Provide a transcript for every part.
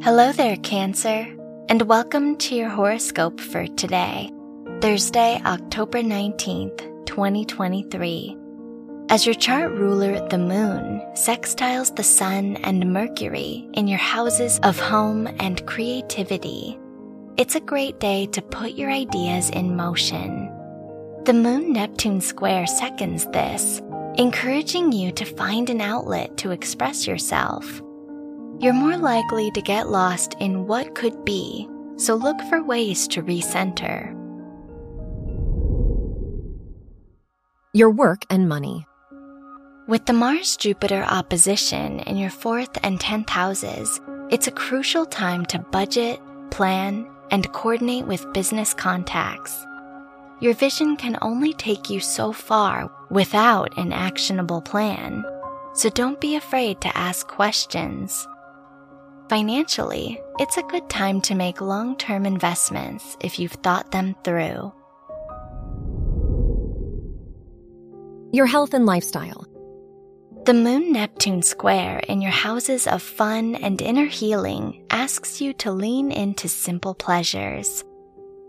Hello there, Cancer, and welcome to your horoscope for today, Thursday, October 19th, 2023. As your chart ruler, the moon, sextiles the sun and Mercury in your houses of home and creativity, it's a great day to put your ideas in motion. The Moon Neptune square seconds this, encouraging you to find an outlet to express yourself. You're more likely to get lost in what could be, so look for ways to recenter. Your work and money. With the Mars Jupiter opposition in your fourth and tenth houses, it's a crucial time to budget, plan, and coordinate with business contacts. Your vision can only take you so far without an actionable plan, so don't be afraid to ask questions. Financially, it's a good time to make long term investments if you've thought them through. Your health and lifestyle. The Moon Neptune square in your houses of fun and inner healing asks you to lean into simple pleasures.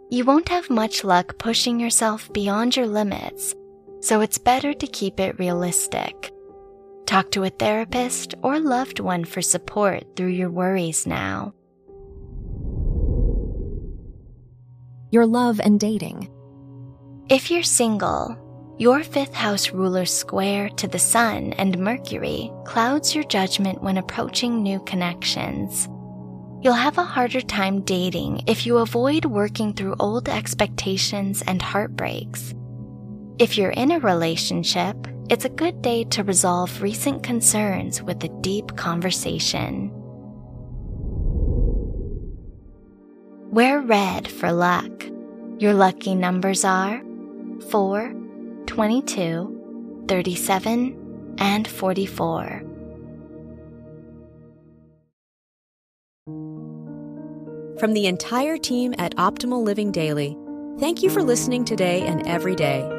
You won't have much luck pushing yourself beyond your limits, so it's better to keep it realistic. Talk to a therapist or loved one for support through your worries now. Your love and dating. If you're single, your fifth house ruler square to the Sun and Mercury clouds your judgment when approaching new connections. You'll have a harder time dating if you avoid working through old expectations and heartbreaks. If you're in a relationship, it's a good day to resolve recent concerns with a deep conversation. Wear red for luck. Your lucky numbers are 4, 22, 37, and 44. From the entire team at Optimal Living Daily, thank you for listening today and every day